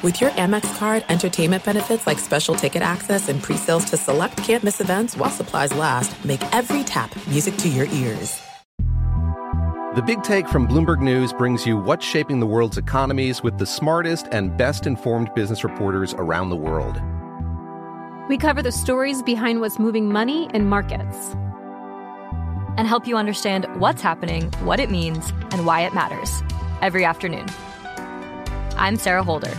With your Amex card, entertainment benefits like special ticket access and pre-sales to select campus events while supplies last, make every tap music to your ears. The Big Take from Bloomberg News brings you what's shaping the world's economies with the smartest and best informed business reporters around the world. We cover the stories behind what's moving money and markets and help you understand what's happening, what it means, and why it matters every afternoon. I'm Sarah Holder.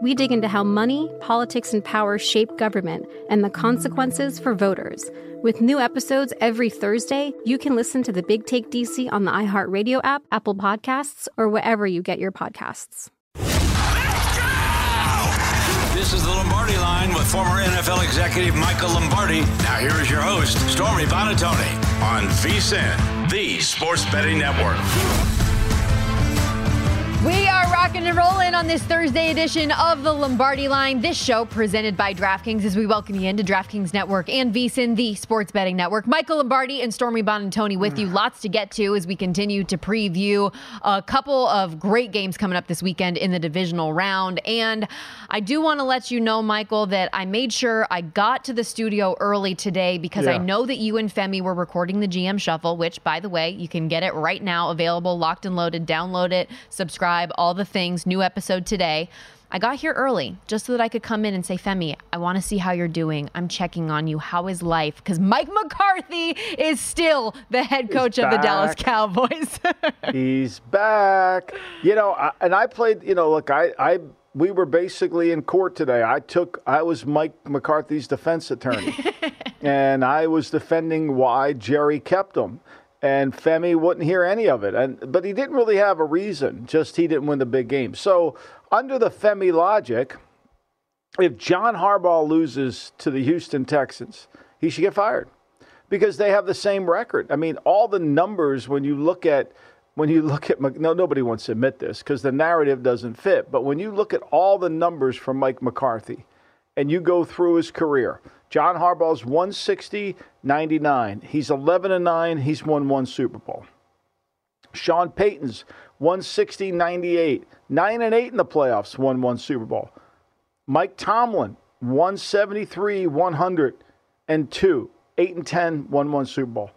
we dig into how money, politics, and power shape government and the consequences for voters. With new episodes every Thursday, you can listen to the Big Take DC on the iHeartRadio app, Apple Podcasts, or wherever you get your podcasts. This is the Lombardi line with former NFL executive Michael Lombardi. Now, here is your host, Stormy Buonantony, on VSIN, the Sports Betting Network. We are rocking and rolling on this Thursday edition of the Lombardi Line. This show presented by DraftKings as we welcome you into DraftKings Network and VSIN, the sports betting network. Michael Lombardi and Stormy Buonantony with you. Lots to get to as we continue to preview a couple of great games coming up this weekend in the divisional round. And I do want to let you know, Michael, that I made sure I got to the studio early today because yeah. I know that you and Femi were recording the GM Shuffle, which, by the way, you can get it right now, available, locked and loaded. Download it, subscribe subscribe, all the things. New episode today. I got here early just so that I could come in and say, Femi, I want to see how you're doing. I'm checking on you. How is life? Because Mike McCarthy is still the head coach of the Dallas Cowboys. He's back. You know, I, and I played, you know, look, I, I, we were basically in court today. I took, I was Mike McCarthy's defense attorney, and I was defending why Jerry kept him and Femi wouldn't hear any of it. And but he didn't really have a reason. Just he didn't win the big game. So under the Femi logic, if John Harbaugh loses to the Houston Texans, he should get fired because they have the same record. I mean, all the numbers when you look at when you look at no nobody wants to admit this because the narrative doesn't fit. But when you look at all the numbers from Mike McCarthy, and you go through his career. John Harbaugh's 160, 99. He's 11 and 9. He's won one Super Bowl. Sean Payton's 160, 98. 9 and 8 in the playoffs, won one Super Bowl. Mike Tomlin, 173, 102. 8 and 10, won one Super Bowl.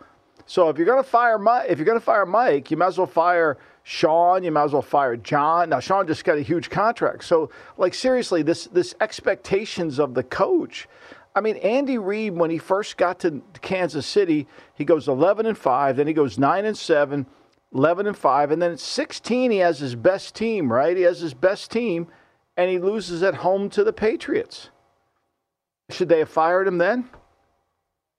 So if you're going to fire Mike, if you're going to fire Mike, you might as well fire Sean. You might as well fire John. Now Sean just got a huge contract. So like seriously, this this expectations of the coach. I mean, Andy Reid when he first got to Kansas City, he goes 11 and 5, then he goes 9 and 7, 11 and 5, and then at 16 he has his best team, right? He has his best team and he loses at home to the Patriots. Should they have fired him then?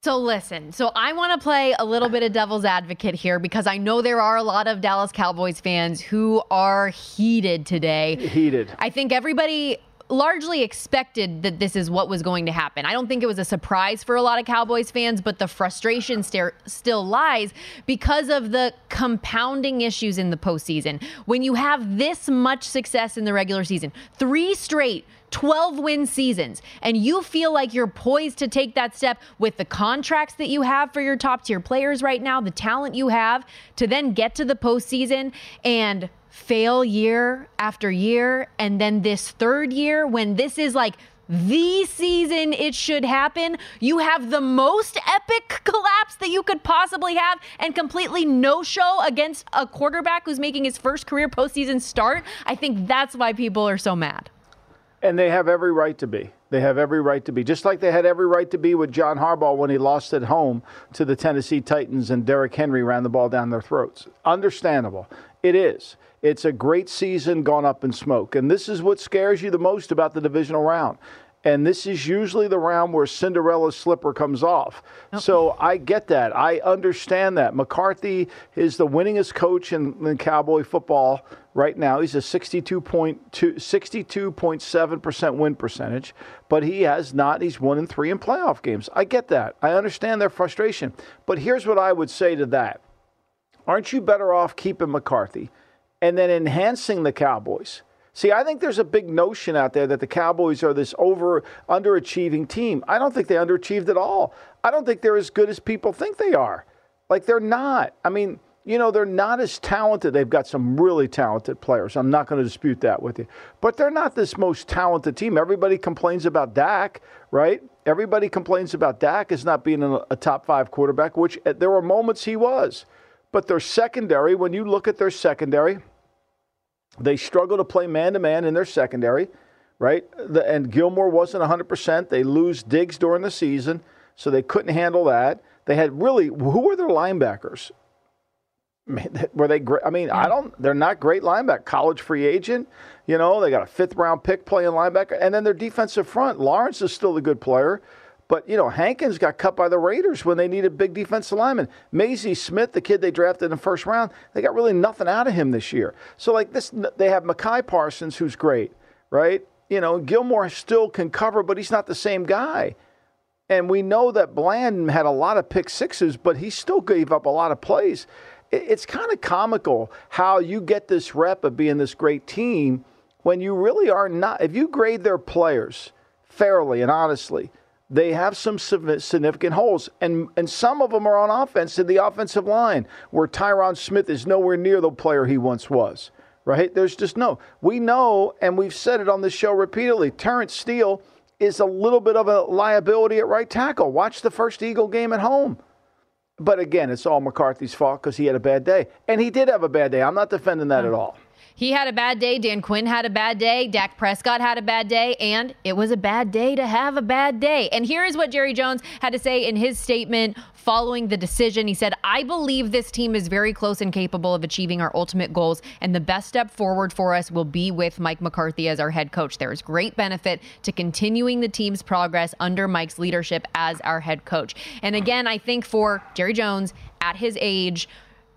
So listen, so I want to play a little bit of devil's advocate here because I know there are a lot of Dallas Cowboys fans who are heated today. Heated. I think everybody largely expected that this is what was going to happen. I don't think it was a surprise for a lot of Cowboys fans, but the frustration st- still lies because of the compounding issues in the postseason. When you have this much success in the regular season, three straight 12 win seasons, and you feel like you're poised to take that step with the contracts that you have for your top tier players right now, the talent you have to then get to the postseason and fail year after year. And then this third year, when this is like the season it should happen, you have the most epic collapse that you could possibly have and completely no show against a quarterback who's making his first career postseason start. I think that's why people are so mad. And they have every right to be. They have every right to be. Just like they had every right to be with John Harbaugh when he lost at home to the Tennessee Titans and Derrick Henry ran the ball down their throats. Understandable. It is. It's a great season gone up in smoke. And this is what scares you the most about the divisional round. And this is usually the round where Cinderella's slipper comes off. So I get that. I understand that. McCarthy is the winningest coach in, in Cowboy football right now. He's a 62.2, 62.7% win percentage, but he has not, he's one in three in playoff games. I get that. I understand their frustration. But here's what I would say to that Aren't you better off keeping McCarthy and then enhancing the Cowboys? See, I think there's a big notion out there that the Cowboys are this over underachieving team. I don't think they underachieved at all. I don't think they're as good as people think they are. Like they're not. I mean, you know, they're not as talented. They've got some really talented players. I'm not going to dispute that with you. But they're not this most talented team. Everybody complains about Dak, right? Everybody complains about Dak as not being a, top five quarterback, which uh, there were moments he was. But their secondary, when you look at their secondary, they struggle to play man to man in their secondary, right? The, and Gilmore wasn't 100%. They lose Diggs during the season, so they couldn't handle that. They had really, who were their linebackers? Were they great? I mean, I don't, they're not great linebacker. College free agent, you know, they got a fifth round pick playing linebacker. And then their defensive front, Lawrence is still a good player. But, you know, Hankins got cut by the Raiders when they needed big defensive linemen. Mazi Smith, the kid they drafted in the first round, they got really nothing out of him this year. So, like this, they have Micah Parsons, who's great, right? You know, Gilmore still can cover, but he's not the same guy. And we know that Bland had a lot of pick sixes, but he still gave up a lot of plays. It's kind of comical how you get this rep of being this great team when you really are not. If you grade their players fairly and honestly, they have some significant holes, and and some of them are on offense in the offensive line, where Tyron Smith is nowhere near the player he once was. Right? There's just no. We know, and we've said it on this show repeatedly. Terence Steele is a little bit of a liability at right tackle. Watch the first Eagle game at home. But again, it's all McCarthy's fault because he had a bad day, and he did have a bad day. I'm not defending that at mm. all. He had a bad day. Dan Quinn had a bad day. Dak Prescott had a bad day. And it was a bad day to have a bad day. And here is what Jerry Jones had to say in his statement following the decision. He said, I believe this team is very close and capable of achieving our ultimate goals. And the best step forward for us will be with Mike McCarthy as our head coach. There is great benefit to continuing the team's progress under Mike's leadership as our head coach. And again, I think for Jerry Jones at his age,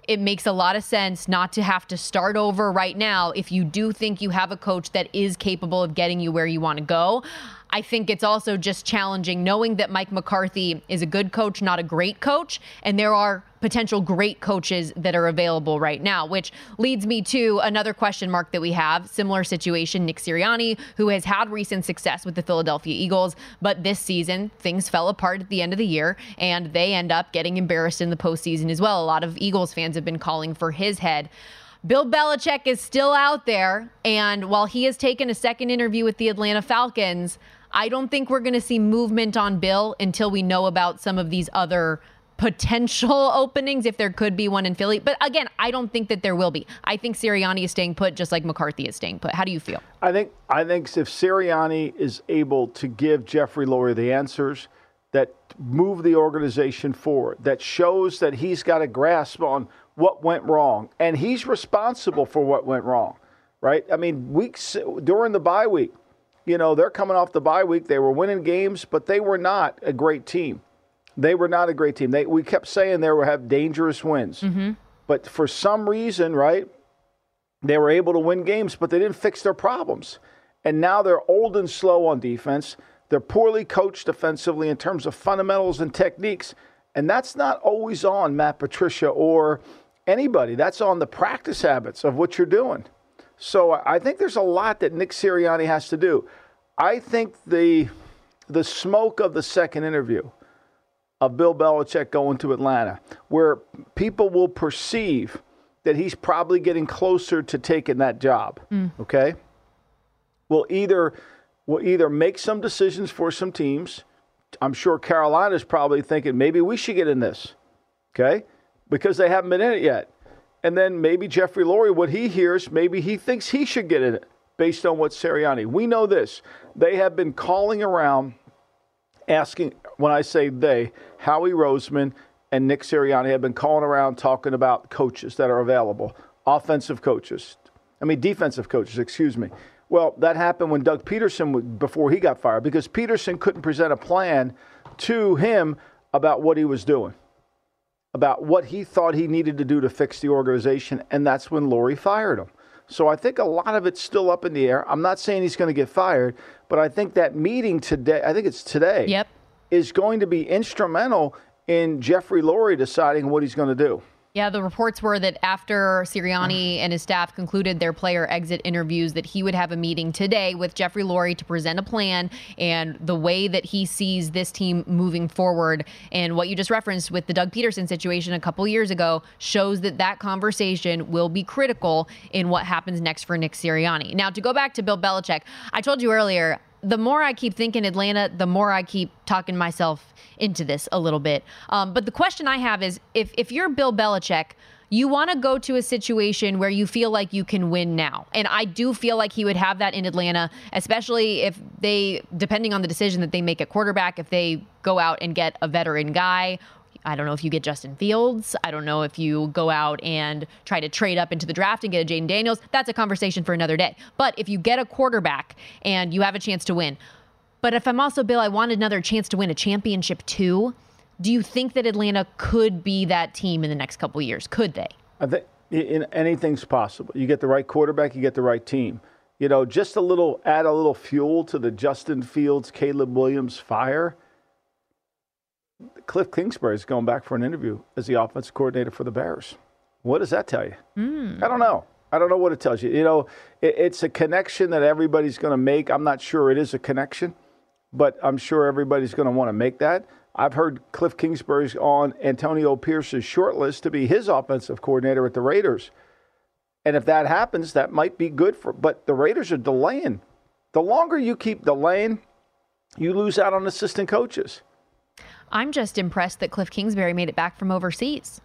it makes a lot of sense not to have to start over right now if you do think you have a coach that is capable of getting you where you want to go. I think it's also just challenging knowing that Mike McCarthy is a good coach, not a great coach, and there are potential great coaches that are available right now, which leads me to another question mark that we have. Similar situation, Nick Sirianni, who has had recent success with the Philadelphia Eagles, but this season things fell apart at the end of the year and they end up getting embarrassed in the postseason as well. A lot of Eagles fans have been calling for his head. Bill Belichick is still out there, and while he has taken a second interview with the Atlanta Falcons, I don't think we're going to see movement on Bill until we know about some of these other potential openings if there could be one in Philly. But again, I don't think that there will be. I think Sirianni is staying put just like McCarthy is staying put. How do you feel? I think I think if Sirianni is able to give Jeffrey Lurie the answers that move the organization forward, that shows that he's got a grasp on what went wrong and he's responsible for what went wrong, right? I mean, weeks during the bye week, you know, they're coming off the bye week. They were winning games, but they were not a great team. They were not a great team. They, we kept saying they would have dangerous wins. Mm-hmm. But for some reason, right, they were able to win games, but they didn't fix their problems. And now they're old and slow on defense. They're poorly coached defensively in terms of fundamentals and techniques. And that's not always on Matt Patricia or anybody. That's on the practice habits of what you're doing. So I think there's a lot that Nick Sirianni has to do. I think the the smoke of the second interview of Bill Belichick going to Atlanta, where people will perceive that he's probably getting closer to taking that job. Mm. Okay, will either will either make some decisions for some teams. I'm sure Carolina's probably thinking maybe we should get in this. Okay, because they haven't been in it yet. And then maybe Jeffrey Lurie, what he hears, maybe he thinks he should get in it based on what Sirianni. We know this. They have been calling around asking, when I say they, Howie Roseman and Nick Sirianni have been calling around talking about coaches that are available, offensive coaches. I mean, defensive coaches, excuse me. Well, that happened when Doug Pederson, before he got fired, because Pederson couldn't present a plan to him about what he was doing, about what he thought he needed to do to fix the organization, and that's when Lurie fired him. So I think a lot of it's still up in the air. I'm not saying he's going to get fired, but I think that meeting today, I think it's today, Yep. is going to be instrumental in Jeffrey Lurie deciding what he's going to do. Yeah, the reports were that after Sirianni and his staff concluded their player exit interviews, that he would have a meeting today with Jeffrey Lurie to present a plan and the way that he sees this team moving forward. And what you just referenced with the Doug Pederson situation a couple years ago shows that that conversation will be critical in what happens next for Nick Sirianni. Now, to go back to Bill Belichick, I told you earlier, the more I keep thinking Atlanta, the more I keep talking myself into this a little bit. Um, but the question I have is if if you're Bill Belichick, you want to go to a situation where you feel like you can win now. And I do feel like he would have that in Atlanta, especially if they, depending on the decision that they make at quarterback, if they go out and get a veteran guy. I don't know if you get Justin Fields. I don't know if you go out and try to trade up into the draft and get a Jaden Daniels. That's a conversation for another day. But if you get a quarterback and you have a chance to win, but if I'm also Bill, I want another chance to win a championship too. Do you think that Atlanta could be that team in the next couple years? Could they? I think in, anything's possible. You get the right quarterback, you get the right team. You know, just a little add a little fuel to the Justin Fields, Caleb Williams fire. Cliff Kingsbury is going back for an interview as the offensive coordinator for the Bears. What does that tell you? Mm. I don't know. I don't know what it tells you. You know, it, it's a connection that everybody's going to make. I'm not sure it is a connection, but I'm sure everybody's going to want to make that. I've heard Cliff Kingsbury's on Antonio Pierce's short list to be his offensive coordinator at the Raiders. And if that happens, that might be good for. But the Raiders are delaying. The longer you keep delaying, you lose out on assistant coaches. I'm just impressed that Cliff Kingsbury made it back from overseas.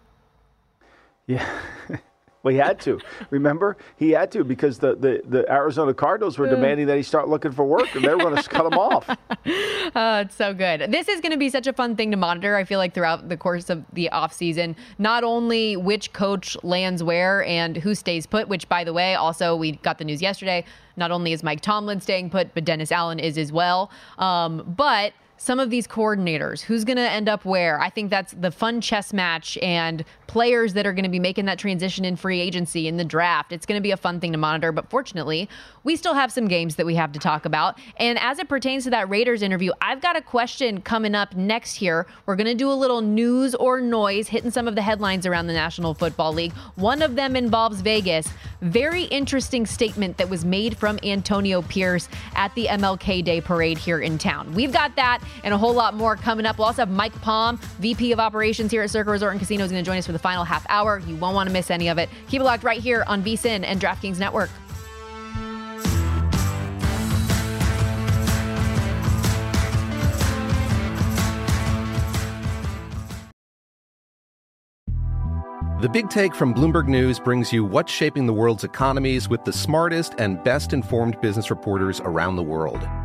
Yeah. well, he had to. Remember? He had to because the, the, the Arizona Cardinals were demanding that he start looking for work and they were going to cut him off. Oh, it's so good. This is going to be such a fun thing to monitor, I feel like, throughout the course of the offseason. Not only which coach lands where and who stays put, which, by the way, also we got the news yesterday. Not only is Mike Tomlin staying put, but Dennis Allen is as well. Um, but some of these coordinators, who's going to end up where. I think that's the fun chess match and players that are going to be making that transition in free agency in the draft. It's going to be a fun thing to monitor. But fortunately, we still have some games that we have to talk about. And as it pertains to that Raiders interview, I've got a question coming up next here. We're going to do a little news or noise, hitting some of the headlines around the National Football League. One of them involves Vegas. Very interesting statement that was made from Antonio Pierce at the MLK Day parade here in town. We've got that and a whole lot more coming up. We'll also have Mike Palm, VP of Operations here at Circa Resort and Casino, is going to join us for the final half hour. You won't want to miss any of it. Keep it locked right here on VSIN and DraftKings Network. The Big Take from Bloomberg News brings you what's shaping the world's economies with the smartest and best informed business reporters around the world.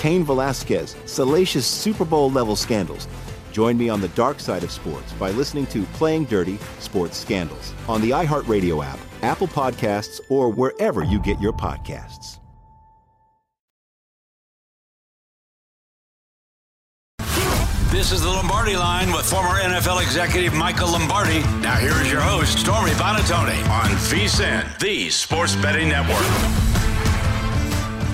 Cain Velasquez, salacious Super Bowl level scandals. Join me on the dark side of sports by listening to Playing Dirty Sports Scandals on the iHeartRadio app, Apple Podcasts, or wherever you get your podcasts. This is the Lombardi line with former NFL executive Michael Lombardi. Now, here is your host, Stormy Buonantony, on VSIN, the Sports Betting Network.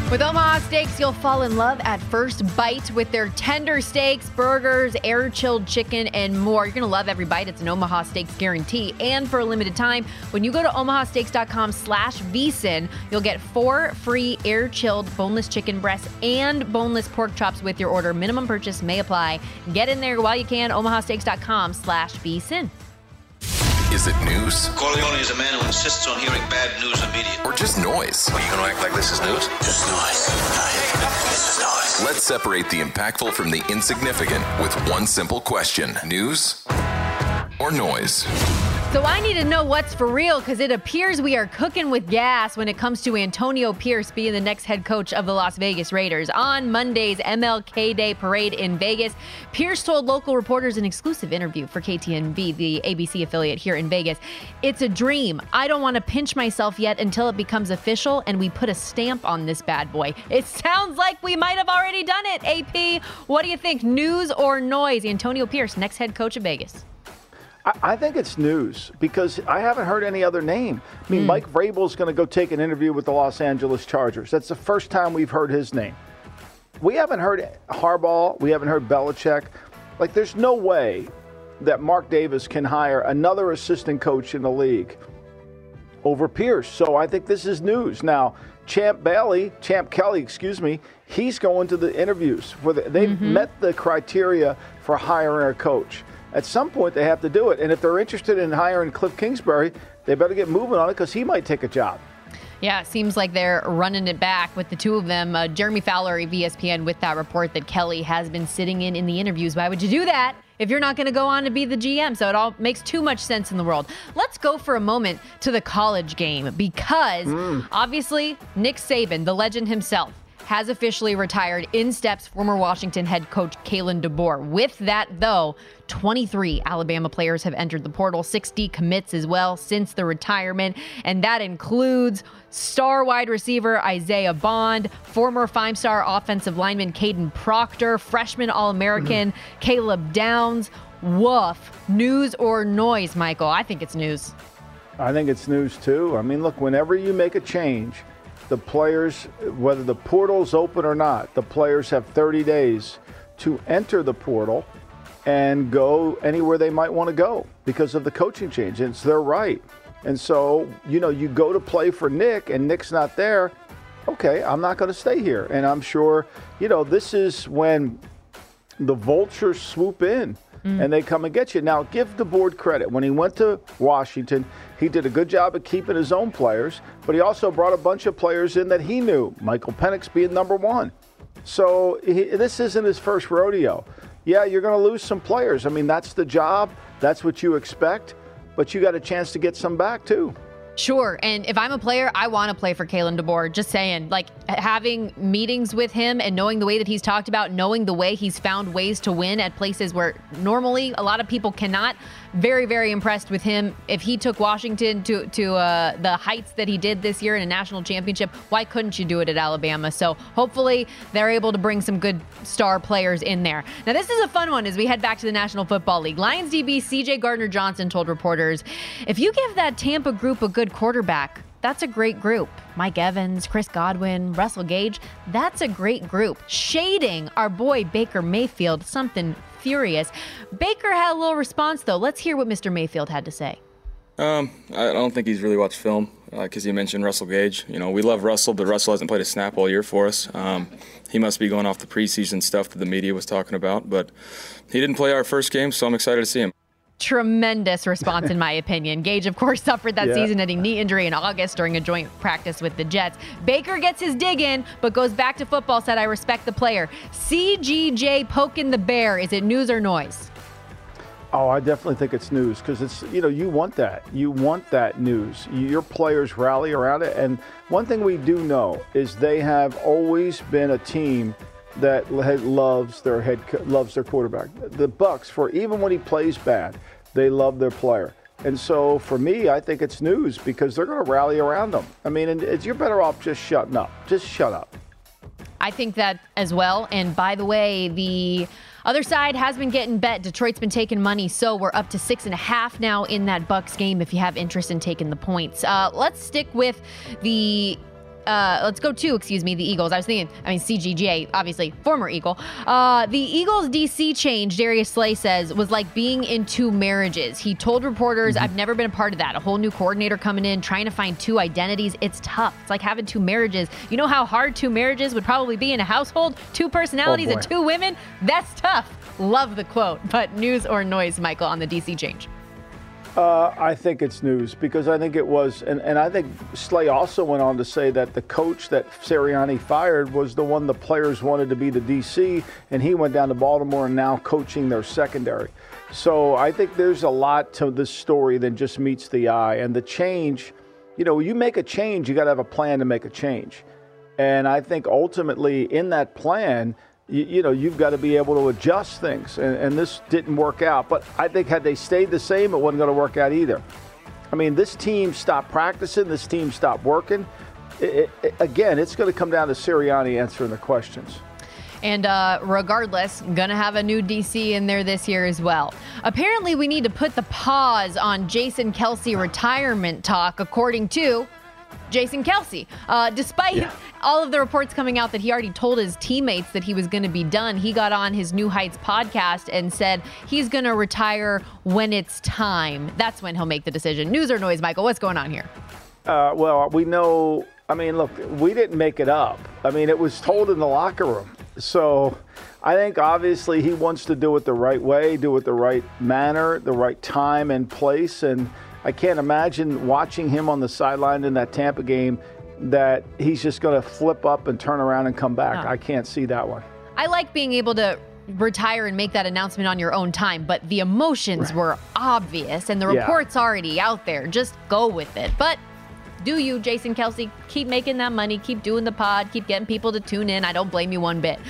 With Omaha Steaks, you'll fall in love at first bite with their tender steaks, burgers, air chilled chicken, and more. You're going to love every bite. It's an Omaha Steaks guarantee. And for a limited time, when you go to omahasteaks.com slash vsin, you'll get four free air chilled boneless chicken breasts and boneless pork chops with your order. Minimum purchase may apply. Get in there while you can. omahasteaks.com slash vsin. Is it news? Corleone is a man who insists on hearing bad news immediately. Or just noise? Are you going to act like this is news? Just noise. This is noise. Let's separate the impactful from the insignificant with one simple question news or noise? So I need to know what's for real because it appears we are cooking with gas when it comes to Antonio Pierce being the next head coach of the Las Vegas Raiders. On Monday's MLK Day parade in Vegas, Pierce told local reporters an exclusive interview for KTNV, the ABC affiliate here in Vegas. It's a dream. I don't want to pinch myself yet until it becomes official and we put a stamp on this bad boy. It sounds like we might have already done it, AP. What do you think? News or noise? Antonio Pierce, next head coach of Vegas. I think it's news because I haven't heard any other name. I mean, Hmm. Mike Vrabel's going to go take an interview with the Los Angeles Chargers. That's the first time we've heard his name. We haven't heard Harbaugh. We haven't heard Belichick. Like, there's no way that Mark Davis can hire another assistant coach in the league over Pierce. So I think this is news. Now, Champ Bailey, Champ Kelly, excuse me, he's going to the interviews. For the, they've Mm-hmm. met the criteria for hiring a coach. At some point, they have to do it. And if they're interested in hiring Cliff Kingsbury, they better get moving on it because he might take a job. Yeah, it seems like they're running it back with the two of them. Uh, Jeremy Fowler of ESPN with that report that Kelly has been sitting in in the interviews. Why would you do that if you're not going to go on to be the GM? So it all makes too much sense in the world. Let's go for a moment to the college game because obviously Nick Saban, the legend himself, has officially retired. In steps former Washington head coach Kalen DeBoer. With that, though, 23 Alabama players have entered the portal, 60 commits as well since the retirement, and that includes star wide receiver Isaiah Bond, former five star offensive lineman Kadyn Proctor, freshman All American Caleb Downs. Woof. News or noise, Michael? I think it's news. I think it's news too. I mean, look, whenever you make a change, the players, whether the portal's open or not, the players have 30 days to enter the portal and go anywhere they might want to go because of the coaching change. And It's their right. And so, you know, you go to play for Nick and Nick's not there. Okay, I'm not going to stay here. And I'm sure, you know, this is when the vultures swoop in Mm. and they come and get you. Now, give DeBoer credit. When he went to Washington, he did a good job of keeping his own players, but he also brought a bunch of players in that he knew, Michael Penix being number one. So he, this isn't his first rodeo. Yeah, you're going to lose some players. I mean, that's the job, that's what you expect, but you got a chance to get some back too. Sure. And if I'm a player, I want to play for Kalen DeBoer. Just saying, like having meetings with him and knowing the way that he's talked about, knowing the way he's found ways to win at places where normally a lot of people cannot. Very, very impressed with him. If he took Washington to to uh, the heights that he did this year in a national championship, why couldn't you do it at Alabama? So hopefully they're able to bring some good star players in there. Now this is a fun one as we head back to the National Football League. Lions DB CJ Gardner Johnson told reporters, "If you give that Tampa group a good quarterback, that's a great group. Mike Evans, Chris Godwin, Russell Gage, that's a great group. Shading our boy Baker Mayfield, something furious. Baker had a little response though. Let's hear what Mr. Mayfield had to say. Um, I don't think he's really watched film because uh, he mentioned Russell Gage. You know, we love Russell, but Russell hasn't played a snap all year for us. Um, he must be going off the preseason stuff that the media was talking about, but he didn't play our first game, so I'm excited to see him. Tremendous response, in my opinion. Gage, of course, suffered that Yeah. season ending knee injury in August during a joint practice with the Jets. Baker gets his dig in, but goes back to football, said, I respect the player. CGJ poking the bear. Is it news or noise? Oh, I definitely think it's news because it's you know you want that you want that news. Your players rally around it, and one thing we do know is they have always been a team that loves their head loves their quarterback. The Bucs, for even when he plays bad, they love their player. And so for me, I think it's news because they're going to rally around them. I mean, and it's, you're better off just shutting up. Just shut up. I think that as well. And by the way, the other side has been getting bet. Detroit's been taking money, so we're up to six and a half now in that Bucs game. If you have interest in taking the points, uh, let's stick with the. Uh, let's go to, excuse me, the Eagles. I was thinking, I mean, CGJ, obviously, former Eagle. Uh, the Eagles DC change, Darius Slay says, was like being in two marriages. He told reporters, I've never been a part of that. A whole new coordinator coming in, trying to find two identities. It's tough. It's like having two marriages. You know how hard two marriages would probably be in a household? Two personalities and two women? That's tough. Love the quote. But news or noise, Michael, on the DC change? Uh, I think it's news because I think it was, and, and I think Slay also went on to say that the coach that Sirianni fired was the one the players wanted to be the DC, and he went down to Baltimore and now coaching their secondary. So I think there's a lot to this story than just meets the eye. And the change, you know, you make a change, you got to have a plan to make a change. And I think ultimately in that plan, you, you know, you've got to be able to adjust things. And, and this didn't work out. But I think had they stayed the same, it wasn't going to work out either. I mean, this team stopped practicing, this team stopped working. It, it, again, it's going to come down to Sirianni answering the questions. And uh, regardless, gonna have a new DC in there this year as well. Apparently, we need to put the pause on Jason Kelce retirement talk, according to Jason Kelce. Uh, despite all of the reports coming out that he already told his teammates that he was going to be done, he got on his New Heights podcast and said he's going to retire when it's time. That's when he'll make the decision. News or noise, Michael? What's going on here? Uh, well, we know. I mean, look, we didn't make it up. I mean, it was told in the locker room. So I think obviously he wants to do it the right way, do it the right manner, the right time and place. And I can't imagine watching him on the sideline in that Tampa game that he's just going to flip up and turn around and come back. No. I can't see that one. I like being able to retire and make that announcement on your own time, but the emotions were obvious and the Yeah. report's already out there. Just go with it. But do you, Jason Kelce, keep making that money, keep doing the pod, keep getting people to tune in. I don't blame you one bit.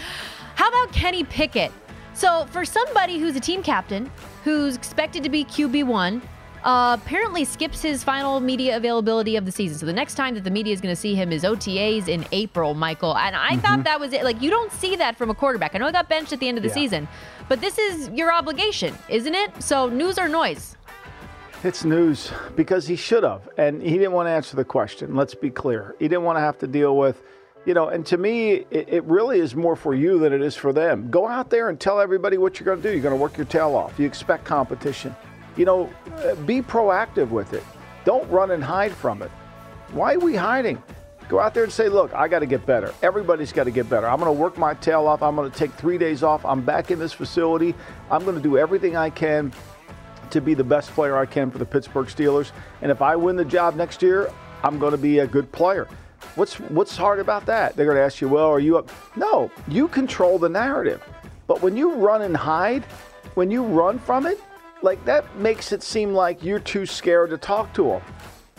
How about Kenny Pickett? So, for somebody who's a team captain, who's expected to be QB1, uh, apparently skips his final media availability of the season. So the next time that the media is going to see him is OTAs in April, Michael. And I thought that was it. Like you don't see that from a quarterback. I know he got benched at the end of the Yeah. season, but this is your obligation, isn't it? So news or noise? It's news because he should have, and he didn't want to answer the question. Let's be clear. He didn't want to have to deal with, you know, and to me, it, it really is more for you than it is for them. Go out there and tell everybody what you're going to do. You're going to work your tail off. You expect competition. You know, be proactive with it. Don't run and hide from it. Why are we hiding? Go out there and say, look, I got to get better. Everybody's got to get better. I'm going to work my tail off. I'm going to take three days off. I'm back in this facility. I'm going to do everything I can to be the best player I can for the Pittsburgh Steelers. And if I win the job next year, I'm going to be a good player. What's what's hard about that? They're going to ask you, "Well, are you up?" No, you control the narrative. But when you run and hide, when you run from it, like that makes it seem like you're too scared to talk to them.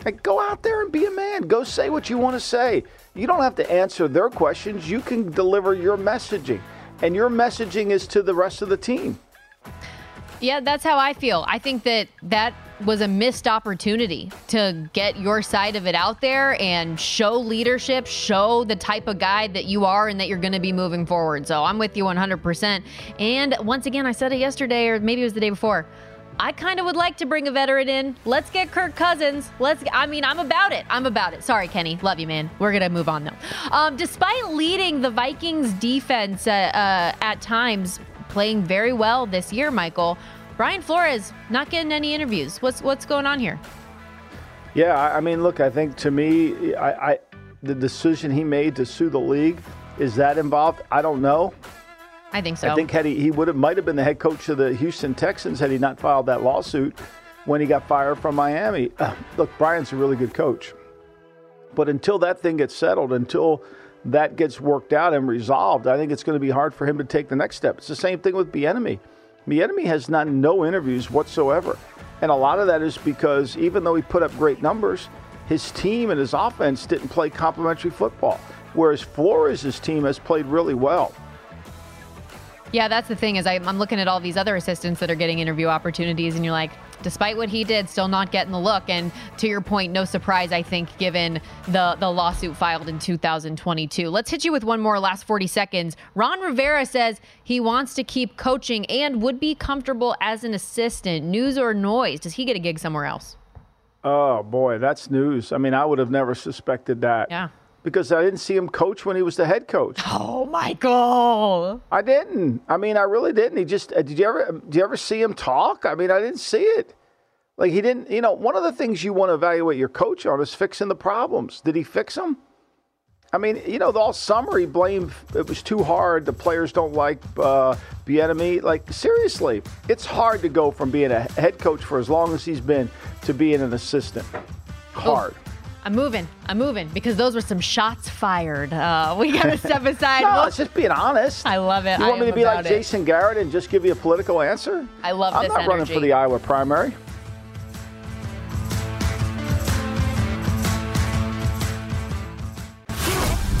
Like go out there and be a man. Go say what you want to say. You don't have to answer their questions. You can deliver your messaging. And your messaging is to the rest of the team. Yeah, that's how I feel. I think that that was a missed opportunity to get your side of it out there and show leadership, show the type of guy that you are and that you're going to be moving forward. So I'm with you 100%. And once again, I said it yesterday or maybe it was the day before. I kind of would like to bring a veteran in. Let's get Kirk Cousins. Let's. I mean, I'm about it. I'm about it. Sorry, Kenny. Love you, man. We're gonna move on though. Um, despite leading the Vikings defense uh, uh, at times, playing very well this year, Michael. Brian Flores not getting any interviews. What's what's going on here? Yeah, I mean, look, I think to me, I, I the decision he made to sue the league is that involved? I don't know. I think so. I think had he, he would have might have been the head coach of the Houston Texans had he not filed that lawsuit when he got fired from Miami. Uh, look, Brian's a really good coach, but until that thing gets settled, until that gets worked out and resolved, I think it's going to be hard for him to take the next step. It's the same thing with Bieniemy. Bieniemy has not no interviews whatsoever, and a lot of that is because even though he put up great numbers, his team and his offense didn't play complementary football, whereas Flores' team has played really well. Yeah, that's the thing is I'm, I'm looking at all these other assistants that are getting interview opportunities, and you're like, despite what he did, still not getting the look. And to your point, no surprise, I think, given the the lawsuit filed in 2022. Let's hit you with one more last 40 seconds. Ron Rivera says he wants to keep coaching and would be comfortable as an assistant. News or noise? Does he get a gig somewhere else? Oh boy, that's news. I mean, I would have never suspected that. Yeah. Because I didn't see him coach when he was the head coach. Oh, Michael! I didn't. I mean, I really didn't. He just uh, did you ever did you ever see him talk? I mean, I didn't see it. Like he didn't. You know, one of the things you want to evaluate your coach on is fixing the problems. Did he fix them? I mean, you know, all summer he blamed it was too hard. The players don't like uh, Bieniemy. Like seriously, it's hard to go from being a head coach for as long as he's been to being an assistant. Hard. Oh, I'm moving. I'm moving because those were some shots fired. Uh, we got to step aside. no, it's just being honest. I love it. You I want me to be like it. Jason Garrett and just give you a political answer? I love this. I'm this not running for the Iowa primary.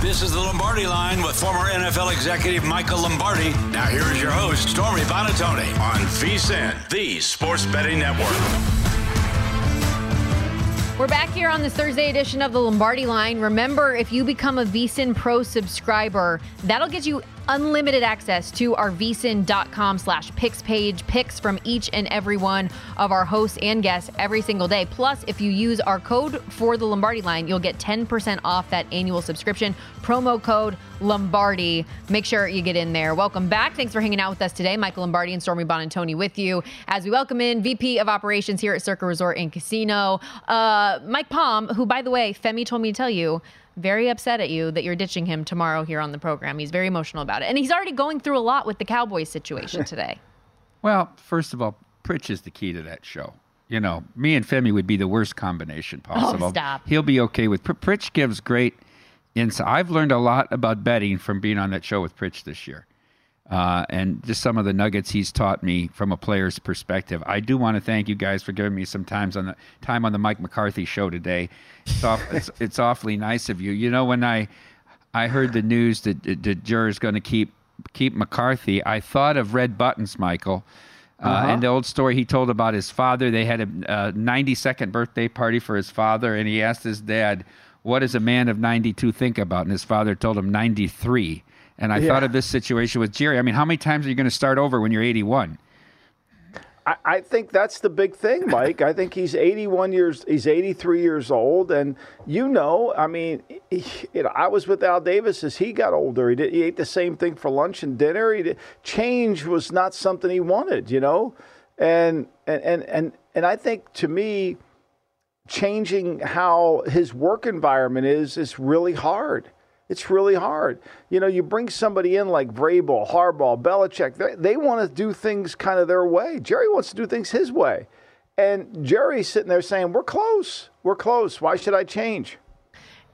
This is the Lombardi line with former NFL executive Michael Lombardi. Now here is your host, Stormy Buonantony on VSIN, the Sports Betting Network. We're back here on this Thursday edition of the Lombardi Line. Remember, if you become a VSIN Pro subscriber, that'll get you unlimited access to our vsin.com slash picks page, picks from each and every one of our hosts and guests every single day. Plus, if you use our code for the Lombardi line, you'll get 10% off that annual subscription. Promo code Lombardi. Make sure you get in there. Welcome back. Thanks for hanging out with us today. Michael Lombardi and Stormy Buonantony with you as we welcome in VP of Operations here at Circa Resort and Casino, uh, Mike Palm, who, by the way, Femi told me to tell you, very upset at you that you're ditching him tomorrow here on the program. He's very emotional about it. And he's already going through a lot with the Cowboys situation today. Well, first of all, Pritch is the key to that show. You know, me and Femi would be the worst combination oh, possible. Oh, stop. He'll be okay with Pr- Pritch gives great insight. I've learned a lot about betting from being on that show with Pritch this year. Uh, and just some of the nuggets he's taught me from a player's perspective. I do want to thank you guys for giving me some times on the time on the Mike McCarthy show today. It's, off, it's, it's awfully nice of you. You know, when I I heard the news that the juror's going to keep keep McCarthy, I thought of Red Buttons, Michael. Uh, Uh-huh. And the old story he told about his father. They had a uh, 92nd birthday party for his father, and he asked his dad, "What does a man of 92 think about?" And his father told him 93. And I Yeah. thought of this situation with Jerry. I mean, how many times are you going to start over when you're 81? I, I think that's the big thing, Mike. I think he's 81 years, he's 83 years old, and you know, I mean, he, you know, I was with Al Davis as he got older. He, did, he ate the same thing for lunch and dinner. He did, change was not something he wanted, you know, and and and and and I think to me, changing how his work environment is is really hard. It's really hard. You know, you bring somebody in like Vrabel, Harbaugh, Belichick. They, they want to do things kind of their way. Jerry wants to do things his way. And Jerry's sitting there saying, We're close. We're close. Why should I change?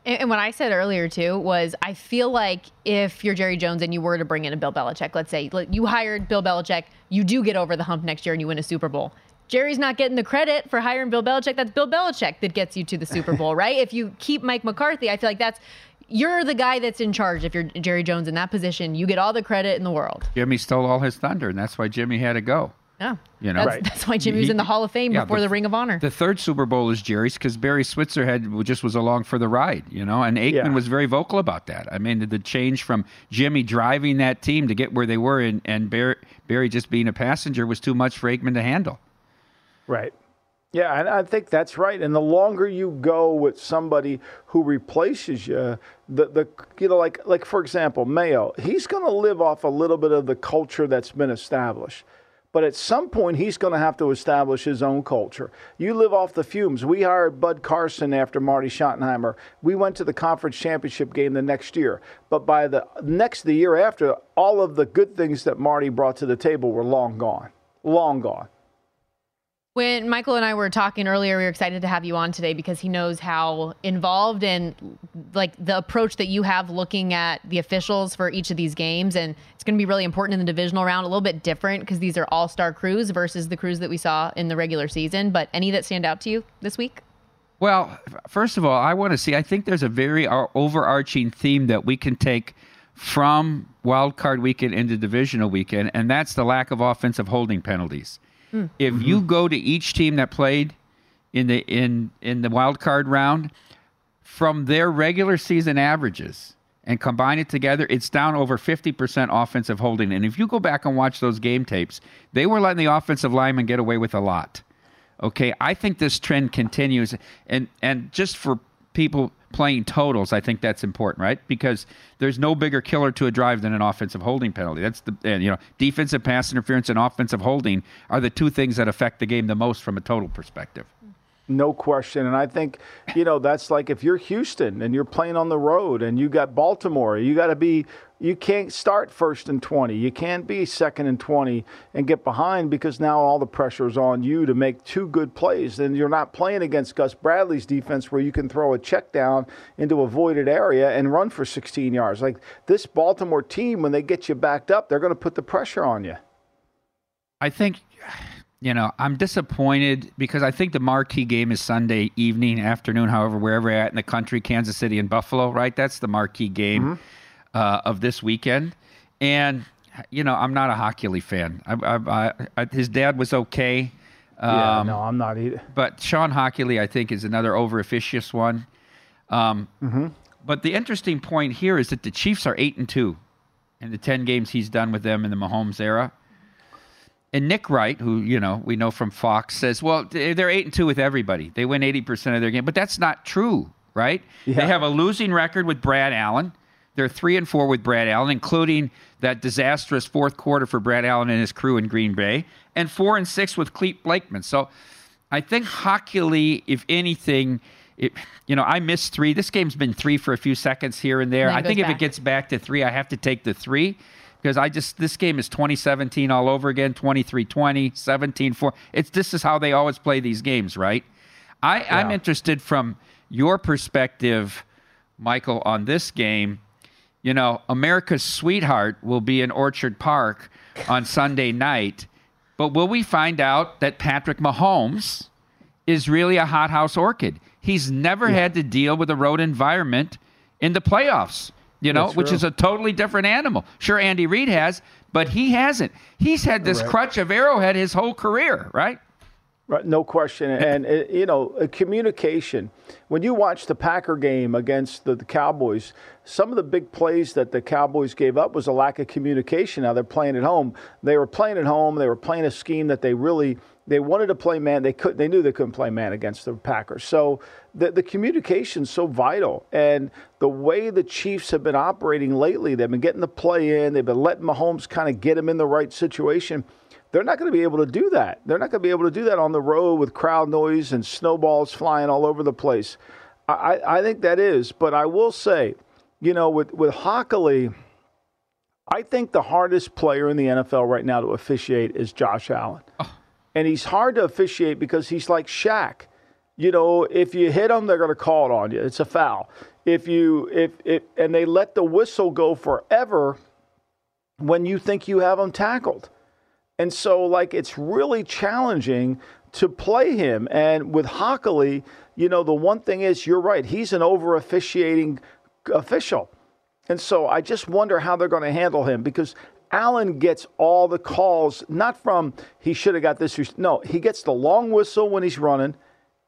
And, and what I said earlier too was I feel like if you're Jerry Jones and you were to bring in a Bill Belichick, let's say you hired Bill Belichick, you do get over the hump next year and you win a Super Bowl. Jerry's not getting the credit for hiring Bill Belichick. That's Bill Belichick that gets you to the Super Bowl, right? If you keep Mike McCarthy, I feel like that's you're the guy that's in charge. If you're Jerry Jones in that position, you get all the credit in the world. Jimmy stole all his thunder, and that's why Jimmy had to go. Yeah. You know, that's, that's why Jimmy was He- in the Hall of Fame yeah, before but the Ring of Honor. The third Super Bowl is Jerry's because Barry Switzer had just was along for the ride, you know, and Aikman Yeah. was very vocal about that. I mean, the change from Jimmy driving that team to get where they were and, and Barry, Barry just being a passenger was too much for Aikman to handle. Right. Yeah, and I think that's right. And the longer you go with somebody who replaces you, the the you know like like for example, Mayo, he's going to live off a little bit of the culture that's been established. But at some point, he's going to have to establish his own culture. You live off the fumes. We hired Bud Carson after Marty Schottenheimer. We went to the conference championship game the next year. But by the next, the year after, all of the good things that Marty brought to the table were long gone. Long gone. When Michael and I were talking earlier, we were excited to have you on today because he knows how involved and like the approach that you have looking at the officials for each of these games. And it's going to be really important in the divisional round, a little bit different because these are all star crews versus the crews that we saw in the regular season. But any that stand out to you this week? Well, first of all, I want to see, I think there's a very uh, overarching theme that we can take from wild card weekend into divisional weekend, and that's the lack of offensive holding penalties. Hmm. If you go to each team that played in the in in the wild card round from their regular season averages and combine it together, it's down over 50% offensive holding. And if you go back and watch those game tapes, they were letting the offensive linemen get away with a lot. Okay, I think this trend continues and and just for people playing totals, I think that's important, right? Because there's no bigger killer to a drive than an offensive holding penalty. That's the and, you know defensive pass interference and offensive holding are the two things that affect the game the most from a total perspective. No question. And I think, you know, that's like if you're Houston and you're playing on the road and you got Baltimore, you got to be, you can't start first and 20. You can't be second and 20 and get behind because now all the pressure is on you to make two good plays. And you're not playing against Gus Bradley's defense where you can throw a check down into a voided area and run for 16 yards. Like this Baltimore team, when they get you backed up, they're going to put the pressure on you. I think you know, I'm disappointed because I think the marquee game is Sunday evening, afternoon, however, wherever you're at in the country, Kansas City and Buffalo, right? That's the marquee game Mm-hmm. uh, of this weekend. And, you know, I'm not a Hochuli fan. I, I, I, his dad was okay. yeah, Um, no, I'm not either. But Shawn Hochuli, I think, is another over officious one. Um, Mm-hmm. But the interesting point here is that the Chiefs are eight and two in the ten games he's done with them in the Mahomes era. And Nick Wright, who you know we know from Fox, says, "Well, they're eight and two with everybody. They win eighty percent of their game, but that's not true, right? Yeah. They have a losing record with Brad Allen. They're three and four with Brad Allen, including that disastrous fourth quarter for Brad Allen and his crew in Green Bay, and four and six with Clete Blakeman. So, I think Hochuli, if anything." It, you know, I missed three. This game's been three for a few seconds here and there. And I think goes if it gets back to three, I have to take the three because I just this game is 2017 all over again 23-20 17-4 it's this is how they always play these games right? I, i'm interested from your perspective michael on this game. You know america's sweetheart will be in orchard park on sunday night but will we find out that patrick mahomes is really a hothouse orchid? He's never had to deal with a road environment in the playoffs you know, which is a totally different animal. Sure, Andy Reid has, but he hasn't. He's had this Right. crutch of Arrowhead his whole career, right? Right, no question. And, uh, you know, uh, communication. When you watch the Packer game against the, the Cowboys, some of the big plays that the Cowboys gave up was a lack of communication. Now they're playing at home. They were playing at home. They were playing a scheme that they really they wanted to play man. They could. They knew they couldn't play man against the Packers. So the the communication's so vital. And the way the Chiefs have been operating lately, they've been getting the play in. They've been letting Mahomes kind of get him in the right situation they're not going to be able to do that. They're not going to be able to do that on the road with crowd noise and snowballs flying all over the place. I, I think that is, but I will say, you know, with with Hochuli, I think the hardest player in the NFL right now to officiate is Josh Allen, and he's hard to officiate because he's like Shaq. You know, if you hit him, they're going to call it on you. It's a foul. If you if if and they let the whistle go forever when you think you have him tackled. And so, like, it's really challenging to play him. And with Hochuli, you know, the one thing is, you're right, he's an over officiating official. And so I just wonder how they're going to handle him because Allen gets all the calls, not from he should have got this. No, he gets the long whistle when he's running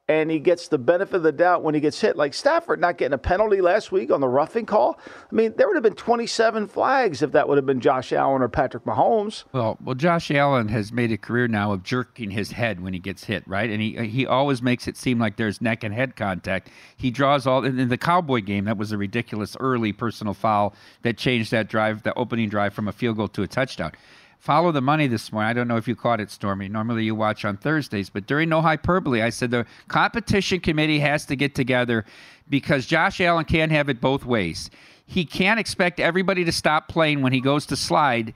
and he gets the benefit of the doubt when he gets hit. Like Stafford not getting a penalty last week on the roughing call. I mean, there would have been 27 flags if that would have been Josh Allen or Patrick Mahomes. Well, well, Josh Allen has made a career now of jerking his head when he gets hit, right? And he he always makes it seem like there's neck and head contact. He draws all in the Cowboy game. That was a ridiculous early personal foul that changed that drive, the opening drive from a field goal to a touchdown follow the money this morning. I don't know if you caught it, Stormy. Normally you watch on Thursdays, but during No Hyperbole, I said the competition committee has to get together because Josh Allen can't have it both ways. He can't expect everybody to stop playing when he goes to slide.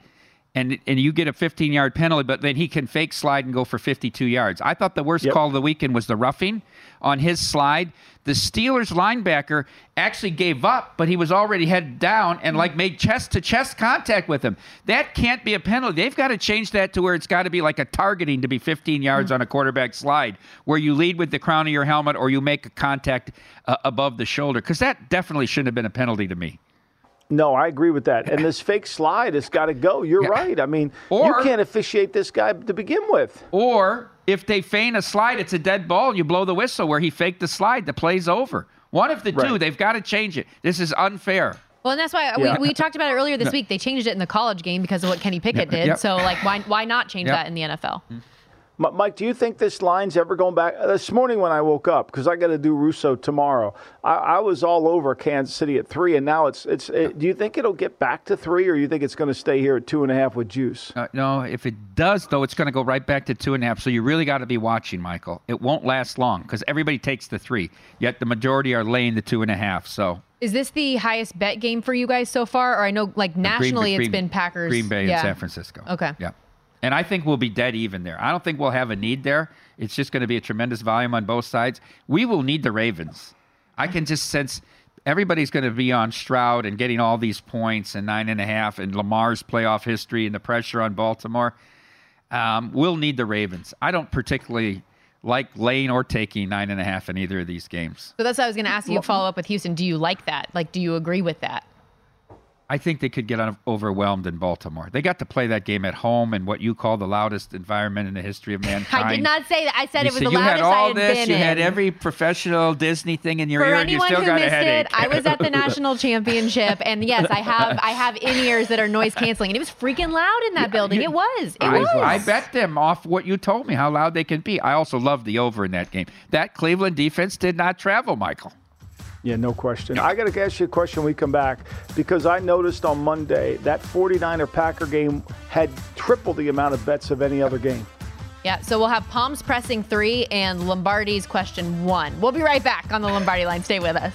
And, and you get a 15 yard penalty, but then he can fake slide and go for 52 yards. I thought the worst Yep. call of the weekend was the roughing on his slide. The Steelers linebacker actually gave up, but he was already head down and like made chest to chest contact with him. That can't be a penalty. They've got to change that to where it's got to be like a targeting to be 15 yards on a quarterback slide, where you lead with the crown of your helmet or you make a contact uh, above the shoulder, because that definitely shouldn't have been a penalty to me. No, I agree with that. And this fake slide has got to go. You're right. I mean, you can't officiate this guy to begin with. Or if they feign a slide, it's a dead ball. You blow the whistle where he faked the slide. The play's over. One of the two. They've got to change it. This is unfair. Well, and that's why Yeah. we, we talked about it earlier this Yeah. week. They changed it in the college game because of what Kenny Pickett did. Yep. So, like, why why not change Yep. that in the NFL? M- mm. Mike, do you think this line's ever going back? uh, This morning when I woke up, because I got to do Russo tomorrow, I, I was all over Kansas City at three, and now it's it's. It, do you think it'll get back to three, or you think it's going to stay here at two and a half with juice? Uh, no, if it does, though, it's going to go right back to two and a half. So you really got to be watching, Michael. It won't last long because everybody takes the three, yet the majority are laying the two and a half. So Is this the highest bet game for you guys so far? Or I know, like, nationally, Green- it's been Packers. Green Bay, yeah. and San Francisco. Okay. Yeah. And I think we'll be dead even there. I don't think we'll have a need there. It's just going to be a tremendous volume on both sides. We will need the Ravens. I can just sense everybody's going to be on Stroud and getting all these points and nine and a half and Lamar's playoff history and the pressure on Baltimore. Um, we'll need the Ravens. I don't particularly like laying or taking nine and a half in either of these games. So that's what I was going to ask you to follow up with Houston. Do you like that? Like, do you agree with that? I think they could get overwhelmed in Baltimore. They got to play that game at home in what you call the loudest environment in the history of mankind. I did not say that. I said You it was said the you loudest had all I had this. you in. had every professional Disney thing in your For ear, and you still who got a headache. it, I was at the national championship, and yes, I have I have in ears that are noise canceling, and it was freaking loud in that building. it was. It I, was. I bet them off what you told me how loud they can be. I also love the over in that game. That Cleveland defense did not travel, Michael. Yeah, no question. I got to ask you a question when we come back because I noticed on Monday that 49er Packer game had triple the amount of bets of any other game. Yeah, so we'll have Palm's pressing three and Lombardi's question one. We'll be right back on the Lombardi line. Stay with us.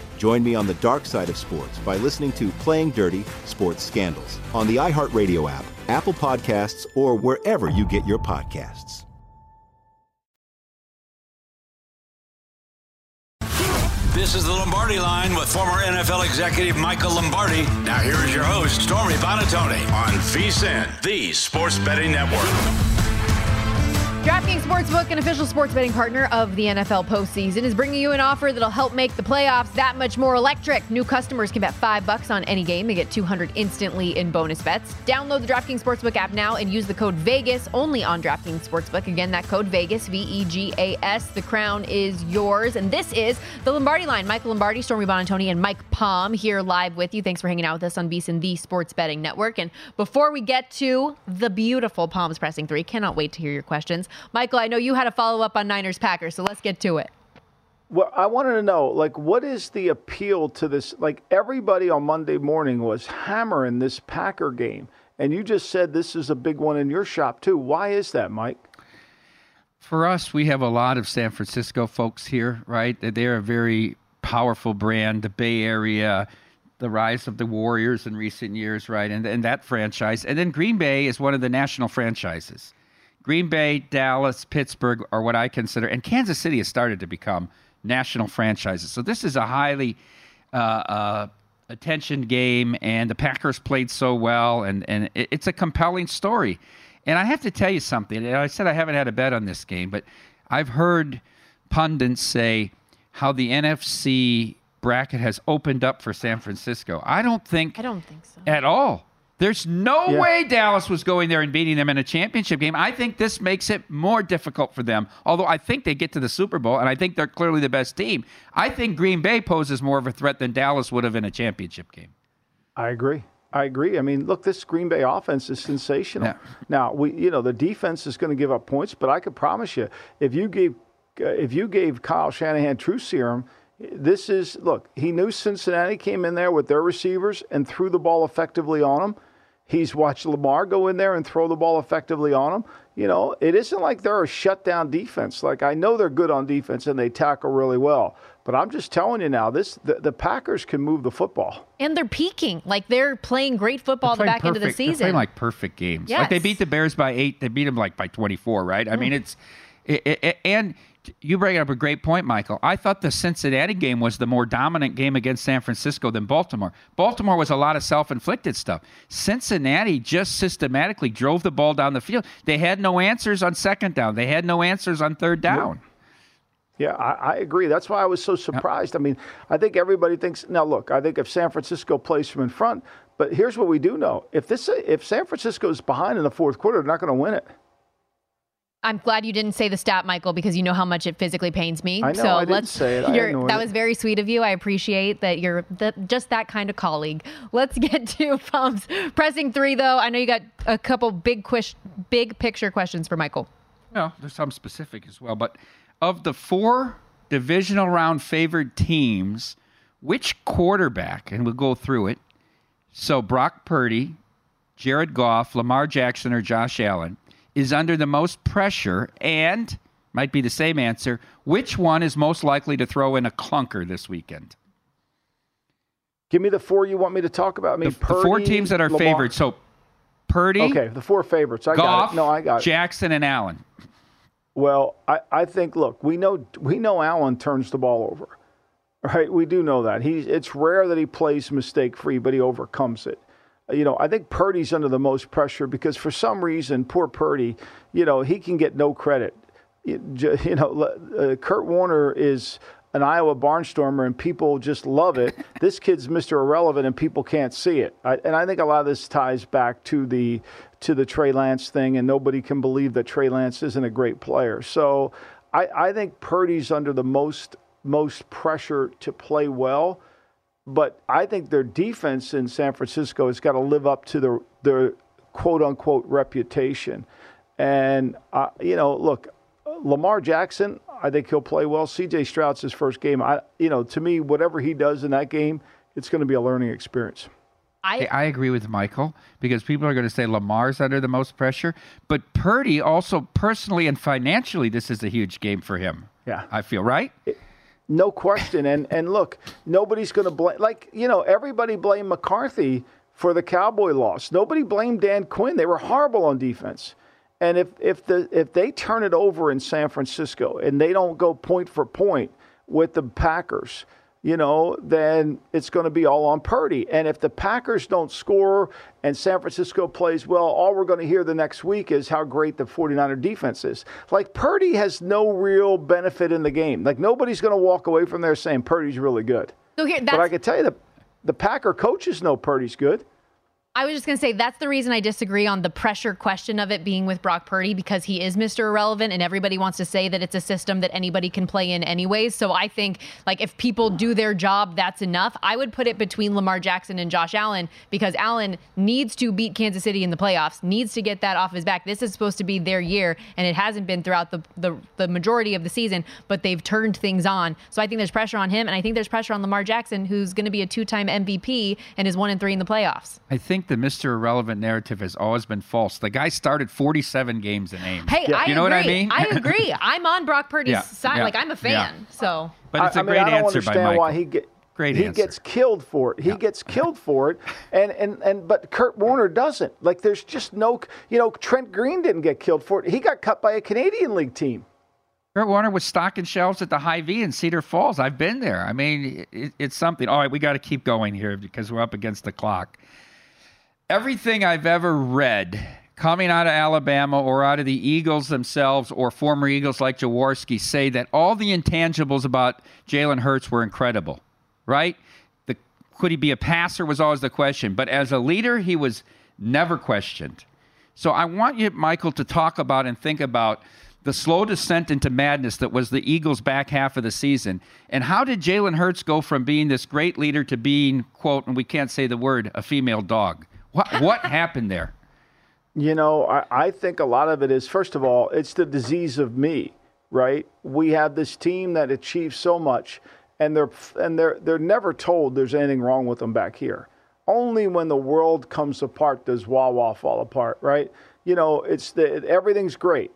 Join me on the dark side of sports by listening to Playing Dirty Sports Scandals on the iHeartRadio app, Apple Podcasts, or wherever you get your podcasts. This is the Lombardi line with former NFL executive Michael Lombardi. Now, here is your host, Stormy Buonantony, on VSIN, the Sports Betting Network. DraftKings Sportsbook, an official sports betting partner of the NFL postseason, is bringing you an offer that'll help make the playoffs that much more electric. New customers can bet five bucks on any game. and get 200 instantly in bonus bets. Download the DraftKings Sportsbook app now and use the code VEGAS only on DraftKings Sportsbook. Again, that code VEGAS, V E G A S. The crown is yours. And this is the Lombardi line. Michael Lombardi, Stormy Buonantony, and Mike Palm here live with you. Thanks for hanging out with us on VSIN, the Sports Betting Network. And before we get to the beautiful Palm's Pressing Three, cannot wait to hear your questions. Michael, I know you had a follow up on Niners Packers, so let's get to it. Well, I wanted to know, like, what is the appeal to this? Like, everybody on Monday morning was hammering this Packer game, and you just said this is a big one in your shop too. Why is that, Mike? For us, we have a lot of San Francisco folks here, right? They're a very powerful brand. The Bay Area, the rise of the Warriors in recent years, right? And, and that franchise. And then Green Bay is one of the national franchises. Green Bay, Dallas, Pittsburgh are what I consider, and Kansas City has started to become national franchises. So this is a highly uh, uh, attention game, and the Packers played so well, and and it's a compelling story. And I have to tell you something. I said I haven't had a bet on this game, but I've heard pundits say how the NFC bracket has opened up for San Francisco. I don't think I don't think so at all. There's no Yeah. way Dallas was going there and beating them in a championship game. I think this makes it more difficult for them. Although I think they get to the Super Bowl, and I think they're clearly the best team. I think Green Bay poses more of a threat than Dallas would have in a championship game. I agree. I agree. I mean, look, this Green Bay offense is sensational. Now, we, you know, the defense is going to give up points, but I could promise you, if you gave, uh, if you gave Kyle Shanahan true serum, this is look. He knew Cincinnati came in there with their receivers and threw the ball effectively on them. He's watched Lamar go in there and throw the ball effectively on him. You know, it isn't like they're a shutdown defense. Like I know they're good on defense and they tackle really well, but I'm just telling you now, this the, the Packers can move the football. And they're peaking. Like they're playing great football the Playing back end of the perfect- They're season. playing like perfect games. Like they beat the Bears by eight. They beat them like by 24, right? I Mm. mean, it's it, it, and you bring up a great point, Michael. I thought the Cincinnati game was the more dominant game against San Francisco than Baltimore. Baltimore was a lot of self-inflicted stuff. Cincinnati just systematically drove the ball down the field. They had no answers on second down. They had no answers on third down. Yeah, I, I agree. That's why I was so surprised. I mean, I think everybody thinks now. Look, I think if San Francisco plays from in front, but here's what we do know: if this, if San Francisco is behind in the fourth quarter, they're not going to win it. I'm glad you didn't say the stat, Michael, because you know how much it physically pains me. I know, so I didn't let's. say it. You're- ignored that it. was very sweet of you. I appreciate that you're the, just that kind of colleague. Let's get to Palm's pressing three, though. I know you got a couple big quish, big picture questions for Michael. No, there's some specific as well. But of the four divisional round favored teams, which quarterback, and we'll go through it. So Brock Purdy, Jared Goff, Lamar Jackson, or Josh Allen is under the most pressure and might be the same answer. Which one is most likely to throw in a clunker this weekend? Give me the four you want me to talk about. I mean, The four teams that are Lamar- favored. So Purdy, Okay, the four favorites. I got it. No, I got it. Jackson, and Allen. Well, I, I think look, we know we know Allen turns the ball over. Right? We do know that. He's it's rare that he plays mistake free, but he overcomes it. You know, I think Purdy's under the most pressure because for some reason, poor Purdy, you know, he can get no credit. You, you know, uh, Kurt Warner is an Iowa barnstormer and people just love it. this kid's Mr. Irrelevant and people can't see it. I, and I think a lot of this ties back to the to the Trey Lance thing, and nobody can believe that Trey Lance isn't a great player. So I, I think Purdy's under the most most pressure to play well. But I think their defense in San Francisco has got to live up to their their quote unquote reputation. And uh, you know, look, Lamar Jackson, I think he'll play well. C.J. Stroud's his first game. I, you know, to me, whatever he does in that game, it's going to be a learning experience. I, I agree with Michael because people are going to say Lamar's under the most pressure, but Purdy also personally and financially, this is a huge game for him. Yeah, I feel right. No question. And and look, nobody's going to blame. Like you know, everybody blamed McCarthy for the Cowboy loss. Nobody blamed Dan Quinn. They were horrible on defense. And if if the if they turn it over in San Francisco and they don't go point for point with the Packers, you know, then it's going to be all on Purdy. And if the Packers don't score and San Francisco plays well, all we're going to hear the next week is how great the 49er defense is. Like Purdy has no real benefit in the game. Like nobody's going to walk away from there saying Purdy's really good. So here, but I can tell you the the Packer coaches know Purdy's good. I was just going to say that's the reason I disagree on the pressure question of it being with Brock Purdy because he is Mr. Irrelevant and everybody wants to say that it's a system that anybody can play in anyways. So I think like if people do their job, that's enough. I would put it between Lamar Jackson and Josh Allen because Allen needs to beat Kansas City in the playoffs, needs to get that off his back. This is supposed to be their year and it hasn't been throughout the the, the majority of the season, but they've turned things on. So I think there's pressure on him and I think there's pressure on Lamar Jackson who's going to be a two-time MVP and is 1 and 3 in the playoffs. I think the Mr. Irrelevant narrative has always been false. The guy started 47 games in Ames. Hey, I you know agree. what I mean? I agree. I'm on Brock Purdy's Yeah, side. yeah, Like I'm a fan. So But it's I- a I mean, great I don't answer by understand Michael. why he get Great he answer. gets killed for it. He gets killed for it, and and and but Kurt Warner doesn't. Like there's just no, you know, Trent Green didn't get killed for it. He got cut by a Canadian League team. Kurt Warner was stocking shelves at the Hy-Vee in Cedar Falls. I've been there. I mean, it, it's something. All right, we got to keep going here because we're up against the clock. Everything I've ever read coming out of Alabama or out of the Eagles themselves or former Eagles like Jaworski say that all the intangibles about Jalen Hurts were incredible, right? The, could he be a passer was always the question. But as a leader, he was never questioned. So I want you, Michael, to talk about and think about the slow descent into madness that was the Eagles' back half of the season. And how did Jalen Hurts go from being this great leader to being, quote, and we can't say the word, a female dog? What, what happened there? You know, I, I think a lot of it is first of all, it's the disease of me, right? We have this team that achieves so much, and they're and they're they're never told there's anything wrong with them back here. Only when the world comes apart does Wawa fall apart, right? You know, it's the everything's great,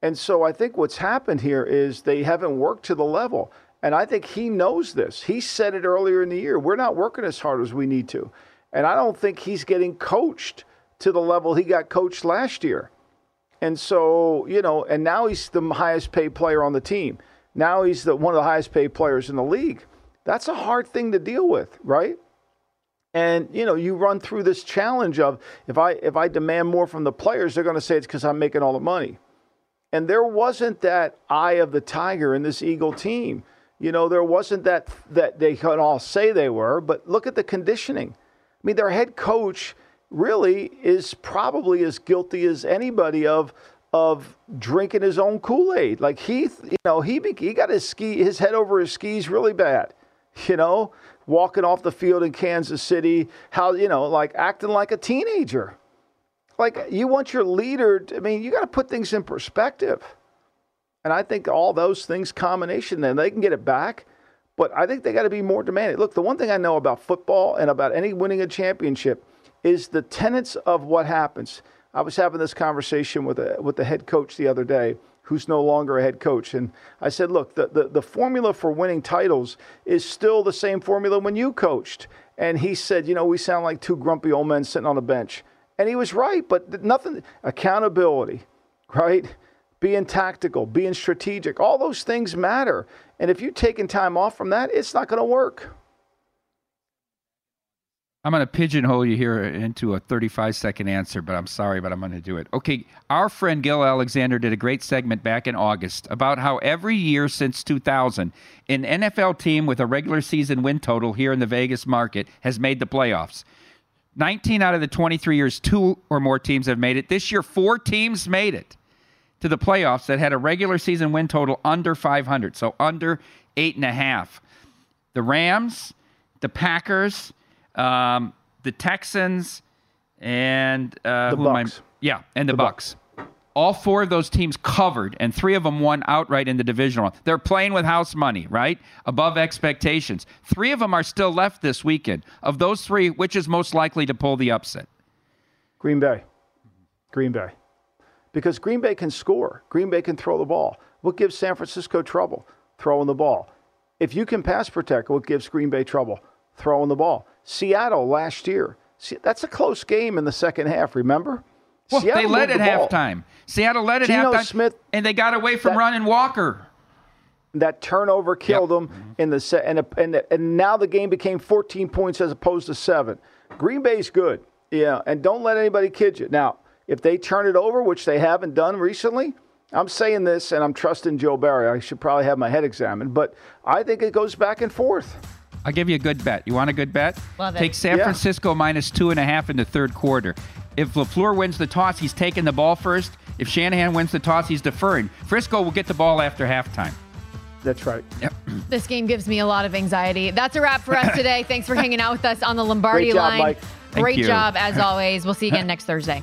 and so I think what's happened here is they haven't worked to the level, and I think he knows this. He said it earlier in the year. We're not working as hard as we need to, and I don't think he's getting coached to the level he got coached last year. And so, you know, and now he's the highest paid player on the team. Now he's the one of the highest paid players in the league. That's a hard thing to deal with, right? And you know, you run through this challenge of if I if I demand more from the players, they're going to say it's because I'm making all the money. And there wasn't that eye of the tiger in this Eagle team. You know, there wasn't that that they can all say they were, but look at the conditioning. I mean, their head coach really is probably as guilty as anybody of of drinking his own Kool-Aid. Like he, you know, he he got his ski his head over his skis really bad. You know, walking off the field in Kansas City, how you know, like acting like a teenager. Like you want your leader. To, I mean, you got to put things in perspective. And I think all those things combination, then they can get it back. But I think they got to be more demanding. Look, the one thing I know about football and about any winning a championship is the tenets of what happens. I was having this conversation with a, with the head coach the other day, who's no longer a head coach, and I said, "Look, the, the the formula for winning titles is still the same formula when you coached." And he said, "You know, we sound like two grumpy old men sitting on a bench," and he was right. But nothing accountability, right? Being tactical, being strategic, all those things matter. And if you're taking time off from that, it's not going to work. I'm going to pigeonhole you here into a 35 second answer, but I'm sorry, but I'm going to do it. Okay, our friend Gil Alexander did a great segment back in August about how every year since 2000, an NFL team with a regular season win total here in the Vegas market has made the playoffs. 19 out of the 23 years, two or more teams have made it. This year, four teams made it to the playoffs that had a regular season win total under 500, so under eight and a half. The Rams, the Packers, um, the Texans, and uh, The Bucs. Yeah, and the, The Bucs. All four of those teams covered, and three of them won outright in the divisional. round. They're playing with house money, right? Above expectations. Three of them are still left this weekend. Of those three, which is most likely to pull the upset? Green Bay. Green Bay. Because Green Bay can score. Green Bay can throw the ball. What gives San Francisco trouble? Throwing the ball. If you can pass protect, what gives Green Bay trouble? Throwing the ball. Seattle last year. See, that's a close game in the second half, remember? Well, they led at the halftime. Seattle led at Geno halftime, Smith- and they got away from running Walker. That turnover killed them in the set, and, and and now the game became 14 points as opposed to seven. Green Bay's good, yeah, and don't let anybody kid you. Now, if they turn it over, which they haven't done recently, I'm saying this, and I'm trusting Joe Barry. I should probably have my head examined, but I think it goes back and forth. I'll give you a good bet. You want a good bet? Love it. Take San Yeah. Francisco minus two and a half in the third quarter. If LaFleur wins the toss, he's taking the ball first. If Shanahan wins the toss, he's deferring. Frisco will get the ball after halftime. That's right. Yep. This game gives me a lot of anxiety. That's a wrap for us today. Thanks for hanging out with us on the Lombardi Great job, line. Mike. Thank Great job as always. We'll see you again next Thursday.